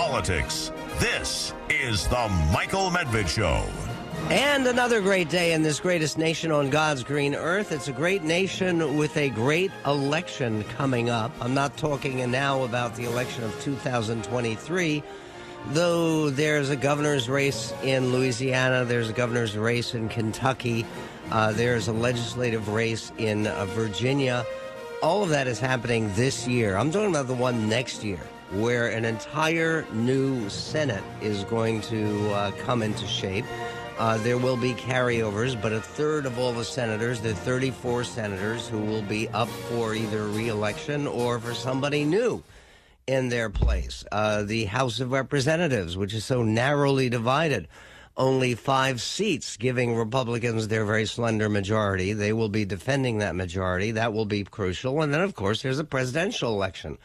politics. This is the Michael Medved Show. And another great day in this greatest nation on God's green earth. It's a great nation with a great election coming up. I'm not talking now about the election of 2023, though there's a governor's race in Louisiana, there's a governor's race in Kentucky, uh, there's a legislative race in uh, Virginia. All of that is happening this year. I'm talking about the one next year, where an entire new Senate is going to uh, come into shape. Uh, there will be carryovers, but a third of all the senators, the 34 senators who will be up for either reelection or for somebody new in their place. Uh, the House of Representatives, which is so narrowly divided, only five seats, giving Republicans their very slender majority. They will be defending that majority. That will be crucial. And then, of course, there's a presidential election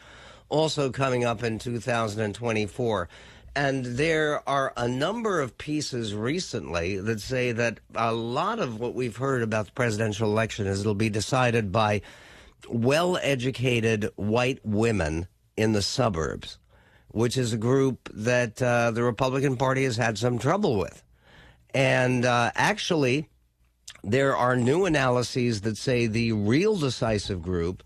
also coming up in 2024. And there are a number of pieces recently that say that a lot of what we've heard about the presidential election is it'll be decided by well educated white women in the suburbs, which is a group that uh, the Republican Party has had some trouble with. And uh, actually, there are new analyses that say the real decisive group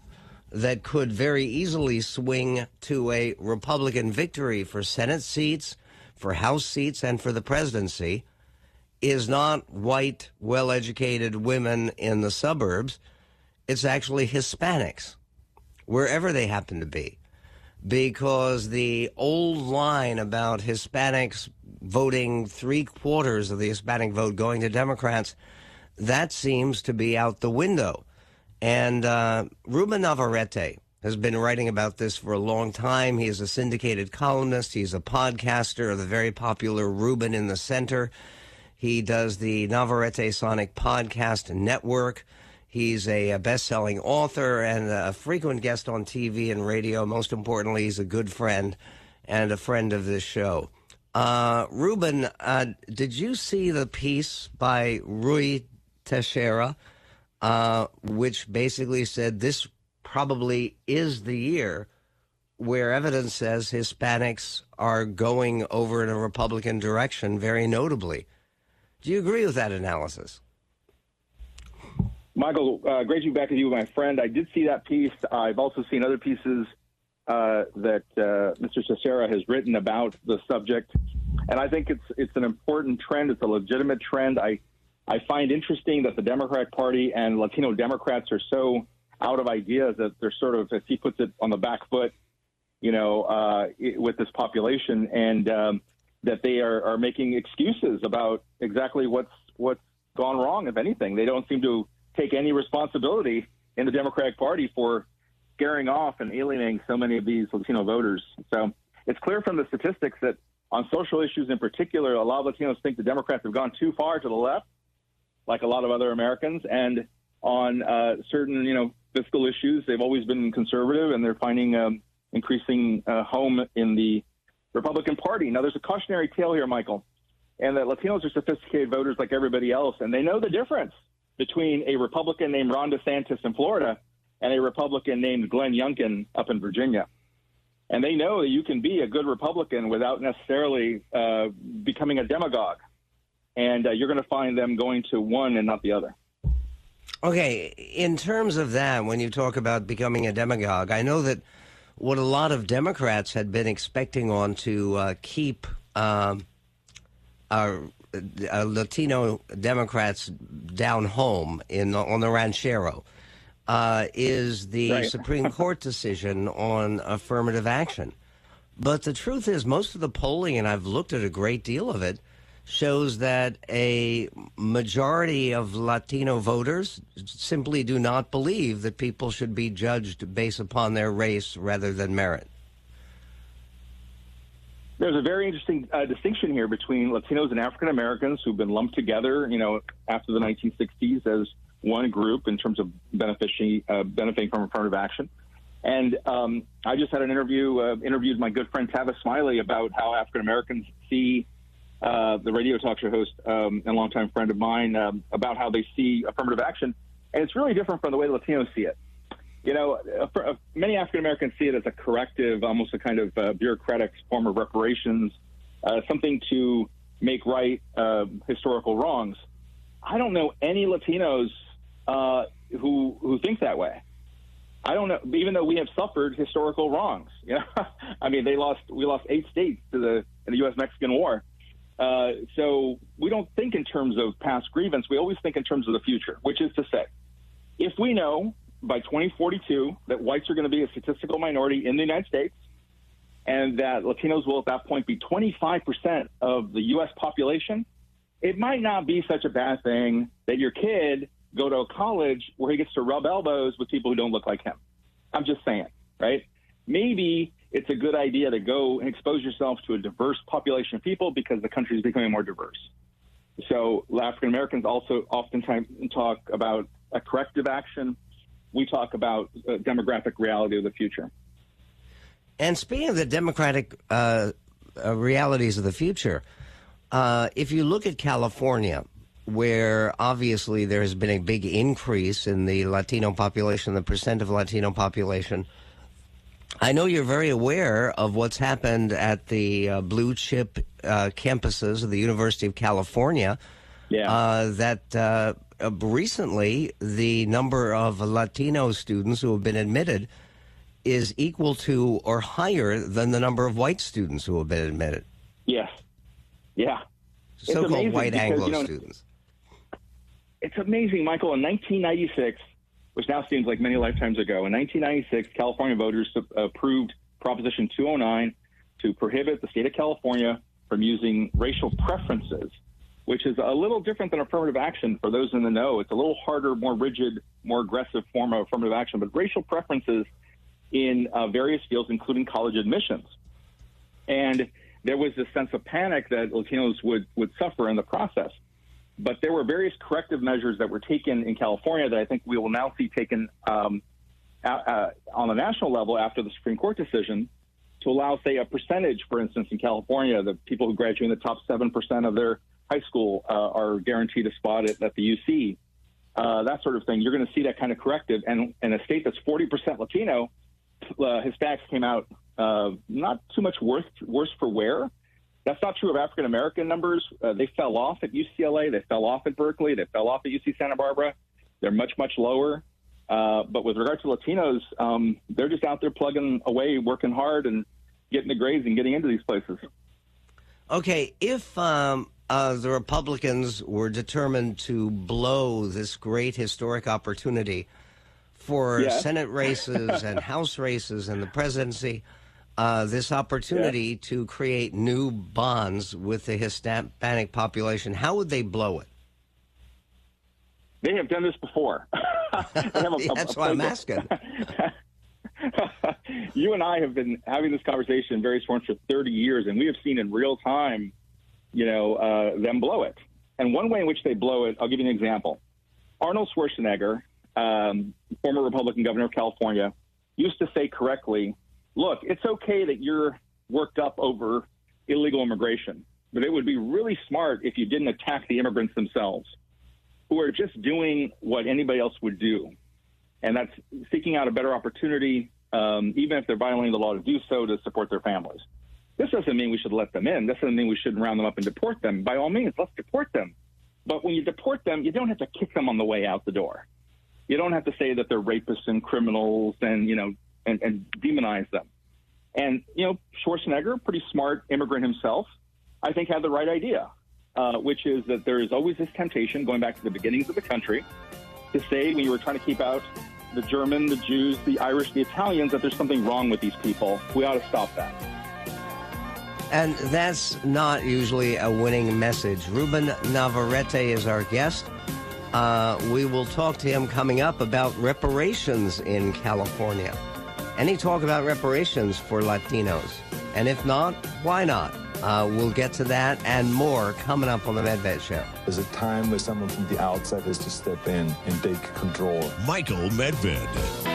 that could very easily swing to a Republican victory for Senate seats, for House seats, and for the presidency is not white, well educated women in the suburbs. It's actually Hispanics, wherever they happen to be. Because the old line about Hispanics voting three quarters of the Hispanic vote going to Democrats, that seems to be out the window. And uh, Ruben Navarrette has been writing about this for a long time. He is a syndicated columnist. He's a podcaster of the very popular Ruben in the Center. He does the Navarrette Sonic Podcast Network. He's a, best-selling author and a frequent guest on TV and radio. Most importantly, he's a good friend and a friend of this show. Uh, Ruben, uh, did you see the piece by Ruy Teixeira? Uh, which basically said this probably is the year where evidence says Hispanics are going over in a Republican direction very notably. Do you agree with that analysis? Michael, uh, great to be back with you, my friend. I did see that piece. I've also seen other pieces uh, that uh, Mr. Teixeira has written about the subject, and I think it's it's an important trend. It's a legitimate trend. I I find interesting that the Democratic Party and Latino Democrats are so out of ideas that they're sort of, as he puts it, on the back foot, you know, uh, with this population, and um, that they are, are making excuses about exactly what's what's gone wrong. If anything, they don't seem to take any responsibility in the Democratic Party for scaring off and alienating so many of these Latino voters. So it's clear from the statistics that on social issues in particular, a lot of Latinos think the Democrats have gone too far to the left like a lot of other Americans. And on uh, certain, you know, fiscal issues, they've always been conservative, and they're finding um, increasing uh, home in the Republican Party. Now, there's a cautionary tale here, Michael, and that Latinos are sophisticated voters like everybody else, and they know the difference between a Republican named Ron DeSantis in Florida and a Republican named Glenn Youngkin up in Virginia. And they know that you can be a good Republican without necessarily uh, becoming a demagogue and uh, you're going to find them going to one and not the other. Okay, in terms of that, when you talk about becoming a demagogue, I know that what a lot of Democrats had been expecting on to uh, keep um, our uh, Latino Democrats down home in on the ranchero uh, is the right. Supreme Court decision on affirmative action. But the truth is, most of the polling, and I've looked at a great deal of it, shows that a majority of Latino voters simply do not believe that people should be judged based upon their race rather than merit. There's a very interesting uh, distinction here between Latinos and African Americans who've been lumped together, you know, after the 1960s as one group in terms of benefiting, uh, benefiting from affirmative action. And um, I just had an interview, uh, interviewed my good friend Tavis Smiley about how African Americans see uh, the radio talk show host um, and longtime friend of mine, um, about how they see affirmative action. And it's really different from the way Latinos see it. you know, uh, many African Americans see it as a corrective, almost a kind of uh, bureaucratic form of reparations, uh, something to make right uh, historical wrongs. I don't know any Latinos who who think that way. I don't know, even though we have suffered historical wrongs. You know, I mean, they lost we lost eight states to the in the U.S. Mexican War. Uh, so we don't think in terms of past grievance. We always think in terms of the future, which is to say, if we know by 2042 that whites are going to be a statistical minority in the United States, and that Latinos will at that point be 25% of the U.S. population, it might not be such a bad thing that your kid go to a college where he gets to rub elbows with people who don't look like him. I'm just saying, right? Maybe it's a good idea to go and expose yourself to a diverse population of people because the country is becoming more diverse. So African Americans also oftentimes talk about a corrective action. We talk about the demographic reality of the future. And speaking of the democratic uh, uh, realities of the future, uh, if you look at California, where obviously there has been a big increase in the Latino population, the percent of Latino population. I know you're very aware of what's happened at the uh, blue chip uh, campuses of the University of California. Yeah. Uh, that uh, uh, recently the number of Latino students who have been admitted is equal to or higher than the number of white students who have been admitted. Yes. Yeah. So-called white because, Anglo you know, students. It's amazing, Michael. In 1996, which now seems like many lifetimes ago, in 1996, California voters approved Proposition 209 to prohibit the state of California from using racial preferences, which is a little different than affirmative action for those in the know. It's a little harder, more rigid, more aggressive form of affirmative action, but racial preferences in uh, various fields, including college admissions. And there was this sense of panic that Latinos would, would suffer in the process. But there were various corrective measures that were taken in California that I think we will now see taken um, uh, on the national level after the Supreme Court decision to allow, say, a percentage, for instance, in California, the people who graduate in the top 7% of their high school uh, are guaranteed a spot at, at the UC. Uh, that sort of thing. You're going to see that kind of corrective. And in a state that's 40% Latino, uh, Hispanics came out uh, not too much worse, worse for wear. That's not true of African American numbers. Uh, they fell off at UCLA. They fell off at Berkeley. They fell off at UC Santa Barbara. They're much, much lower. Uh, but with regard to Latinos, um, they're just out there plugging away, working hard, and getting the grades and getting into these places. Okay, if um, uh, the Republicans were determined to blow this great historic opportunity for Yes. Senate races and House races and the presidency, uh, this opportunity to create new bonds with the Hispanic population, how would they blow it? They have done this before. They have a- a- That's why I'm asking. you and I have been having this conversation in various forms for 30 years, and we have seen in real time, you know, uh, them blow it. And one way in which they blow it, I'll give you an example. Arnold Schwarzenegger, um, former Republican governor of California, used to say correctly, look, it's okay that you're worked up over illegal immigration, but it would be really smart if you didn't attack the immigrants themselves, who are just doing what anybody else would do and that's seeking out a better opportunity, um, even if they're violating the law to do so, to support their families. This doesn't mean we should let them in. This doesn't mean we shouldn't round them up and deport them. By all means, let's deport them. But when you deport them, you don't have to kick them on the way out the door. You don't have to say that they're rapists and criminals and you know and, and demonize them. And you know, Schwarzenegger, pretty smart immigrant himself, I think had the right idea, uh, which is that there is always this temptation, going back to the beginnings of the country, to say when you were trying to keep out the German, the Jews, the Irish, the Italians, that there's something wrong with these people. We ought to stop that. And that's not usually a winning message. Ruben Navarrette is our guest. Uh, we will talk to him coming up about reparations in California. Any talk about reparations for Latinos? And if not, why not? Uh, we'll get to that and more coming up on the MedVed Show. There's a time where someone from the outside has to step in and take control. Michael Medved.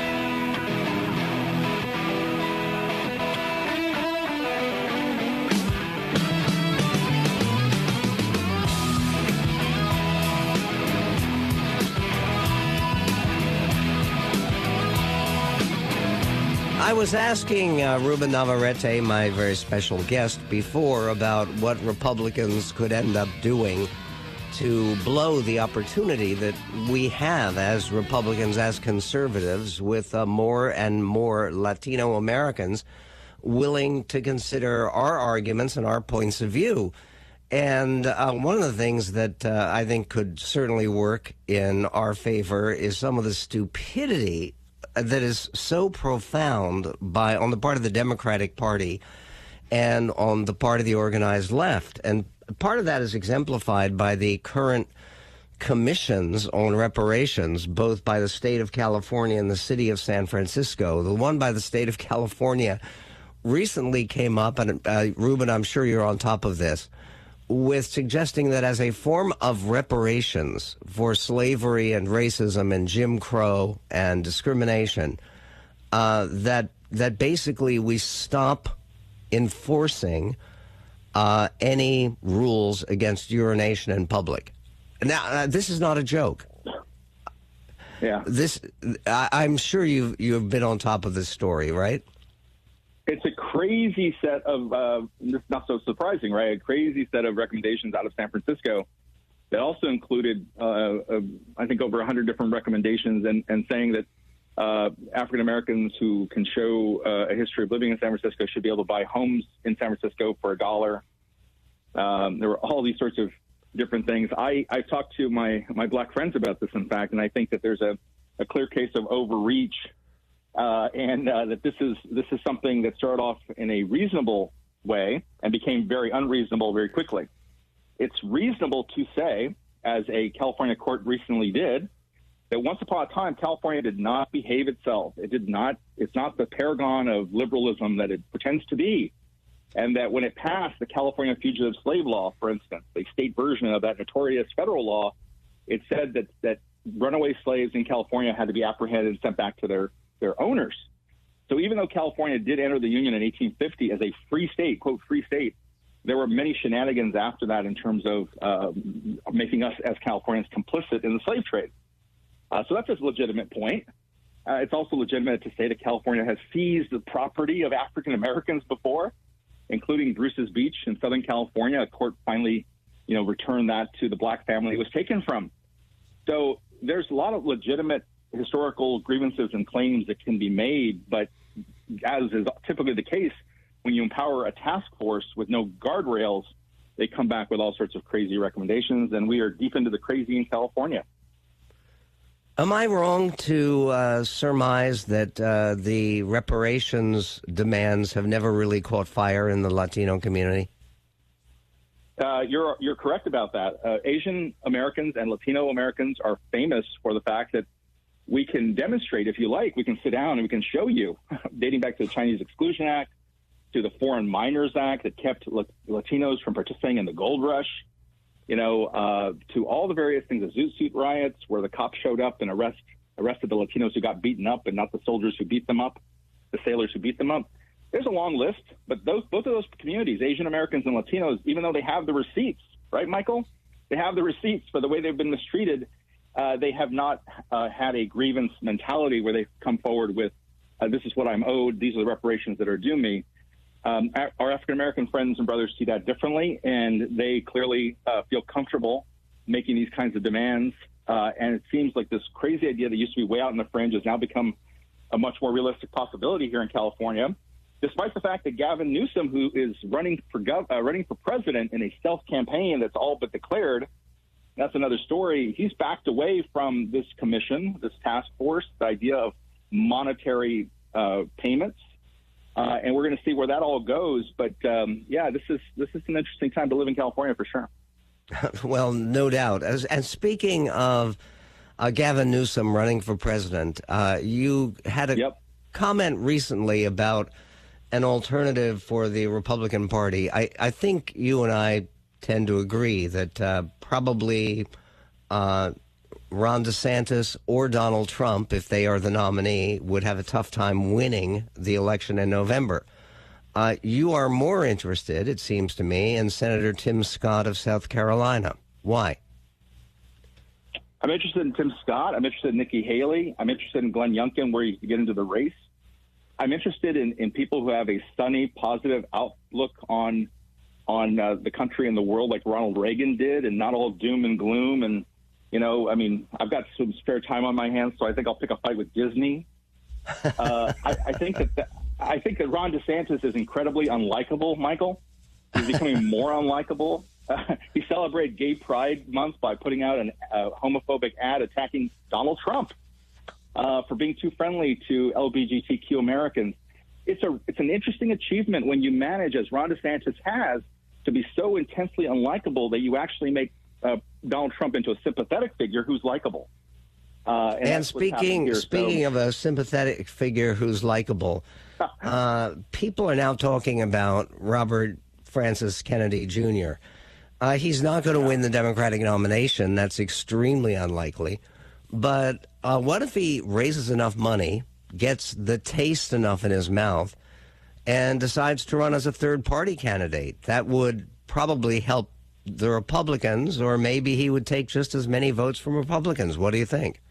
I was asking uh, Ruben Navarrette, my very special guest, before about what Republicans could end up doing to blow the opportunity that we have as Republicans, as conservatives, with uh, more and more Latino Americans willing to consider our arguments and our points of view. And uh, one of the things that uh, I think could certainly work in our favor is some of the stupidity that is so profound by on the part of the Democratic Party and on the part of the organized left. And part of that is exemplified by the current commissions on reparations, both by the state of California and the city of San Francisco. The one by the state of California recently came up, and uh, Ruben, I'm sure you're on top of this, with suggesting that as a form of reparations for slavery and racism and Jim Crow and discrimination, uh, that that basically we stop enforcing uh, any rules against urination in public. Now, uh, this is not a joke. Yeah. This, I, I'm sure you've you've been on top of this story, right? Crazy set of, uh, not so surprising, right? A crazy set of recommendations out of San Francisco that also included, uh, uh, I think, over 100 different recommendations and, and saying that uh, African Americans who can show uh, a history of living in San Francisco should be able to buy homes in San Francisco for a dollar. Um, there were all these sorts of different things. I, I talked to my, my black friends about this, in fact, and I think that there's a, a clear case of overreach uh, and uh, that this is this is something that started off in a reasonable way and became very unreasonable very quickly. It's reasonable to say, as a California court recently did, that once upon a time California did not behave itself. It did not. It's not the paragon of liberalism that it pretends to be. And that when it passed the California Fugitive Slave Law, for instance, a state version of that notorious federal law, it said that that runaway slaves in California had to be apprehended and sent back to their their owners. So even though California did enter the Union in 1850 as a free state, quote, free state, there were many shenanigans after that in terms of uh, making us as Californians complicit in the slave trade. Uh, so that's a legitimate point. Uh, it's also legitimate to say that California has seized the property of African Americans before, including Bruce's Beach in Southern California. A court finally, you know, returned that to the black family it was taken from. So there's a lot of legitimate historical grievances and claims that can be made, but as is typically the case, when you empower a task force with no guardrails, they come back with all sorts of crazy recommendations, and we are deep into the crazy in California. Am I wrong to uh, surmise that uh, the reparations demands have never really caught fire in the Latino community? Uh, you're you're correct about that. Uh, Asian Americans and Latino Americans are famous for the fact that we can demonstrate, if you like, we can sit down and we can show you, dating back to the Chinese Exclusion Act, to the Foreign Miners Act that kept Latinos from participating in the gold rush, you know, uh, to all the various things, the Zoot Suit riots, where the cops showed up and arrest, arrested the Latinos who got beaten up and not the soldiers who beat them up, the sailors who beat them up. There's a long list, but those both of those communities, Asian Americans and Latinos, even though they have the receipts, right, Michael? They have the receipts for the way they've been mistreated uh, they have not uh, had a grievance mentality where they've come forward with, uh, this is what I'm owed, these are the reparations that are due me. Um, our African American friends and brothers see that differently, and they clearly uh, feel comfortable making these kinds of demands. Uh, and it seems like this crazy idea that used to be way out in the fringe has now become a much more realistic possibility here in California, despite the fact that Gavin Newsom, who is running for gov- running for president in a stealth campaign that's all but declared, that's another story. He's backed away from this commission, this task force, the idea of monetary uh, payments. Uh, and we're going to see where that all goes. But um, yeah, this is this is an interesting time to live in California for sure. well, no doubt. As, and speaking of uh, Gavin Newsom running for president, uh, you had a yep. comment recently about an alternative for the Republican Party. I, I think you and I tend to agree that uh, probably uh, Ron DeSantis or Donald Trump, if they are the nominee, would have a tough time winning the election in November. Uh, you are more interested, it seems to me, in Senator Tim Scott of South Carolina. Why? I'm interested in Tim Scott. I'm interested in Nikki Haley. I'm interested in Glenn Youngkin, where you can get into the race. I'm interested in, in people who have a sunny, positive outlook on on uh, the country and the world, like Ronald Reagan did, and not all doom and gloom. And you know, I mean, I've got some spare time on my hands, so I think I'll pick a fight with Disney. Uh, I, I think that, that I think that Ron DeSantis is incredibly unlikable, Michael. He's becoming more unlikable. Uh, he celebrated Gay Pride Month by putting out a uh, homophobic ad attacking Donald Trump uh, for being too friendly to LGBTQ Americans. It's a it's an interesting achievement when you manage, as Ron DeSantis has, to be so intensely unlikable that you actually make uh, Donald Trump into a sympathetic figure who's likable. Uh, and, and speaking here, speaking so. of a sympathetic figure who's likable, uh, people are now talking about Robert Francis Kennedy Jr. Uh, he's not going to win the Democratic nomination. That's extremely unlikely. But uh, what if he raises enough money, gets the taste enough in his mouth, and decides to run as a third party candidate? That would probably help the Republicans, or maybe he would take just as many votes from Republicans. What do you think?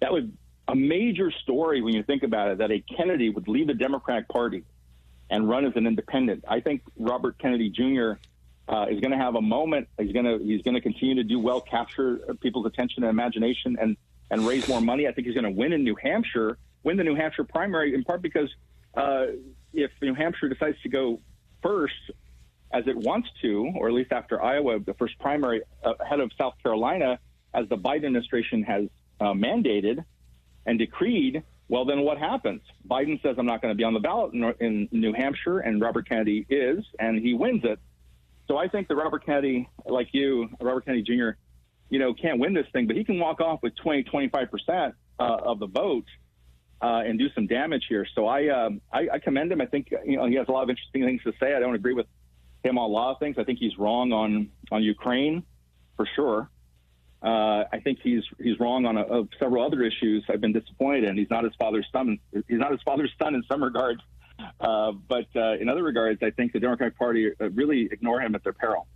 That would a major story when you think about it that a Kennedy would leave the Democratic Party and run as an independent. I think Robert Kennedy Jr. Uh, is going to have a moment. He's going to he's going to continue to do well, capture people's attention and imagination, and and raise more money. I think he's going to win in New Hampshire, win the New Hampshire primary, in part because uh, if New Hampshire decides to go first, as it wants to, or at least after Iowa, the first primary uh, ahead of South Carolina, as the Biden administration has uh, mandated and decreed, well, then what happens? Biden says, I'm not going to be on the ballot in, in New Hampshire, and Robert Kennedy is, and he wins it. So I think that Robert Kennedy, like you, Robert Kennedy Jr., you know, can't win this thing, but he can walk off with 20, 25% uh, of the vote uh, and do some damage here. So I, um, I, I commend him. I think, you know, he has a lot of interesting things to say. I don't agree with him on a lot of things. I think he's wrong on, on Ukraine for sure. Uh, I think he's he's wrong on a, several other issues. I've been disappointed, and he's not his father's son. He's not his father's son in some regards, uh, but uh, in other regards, I think the Democratic Party uh, really ignore him at their peril.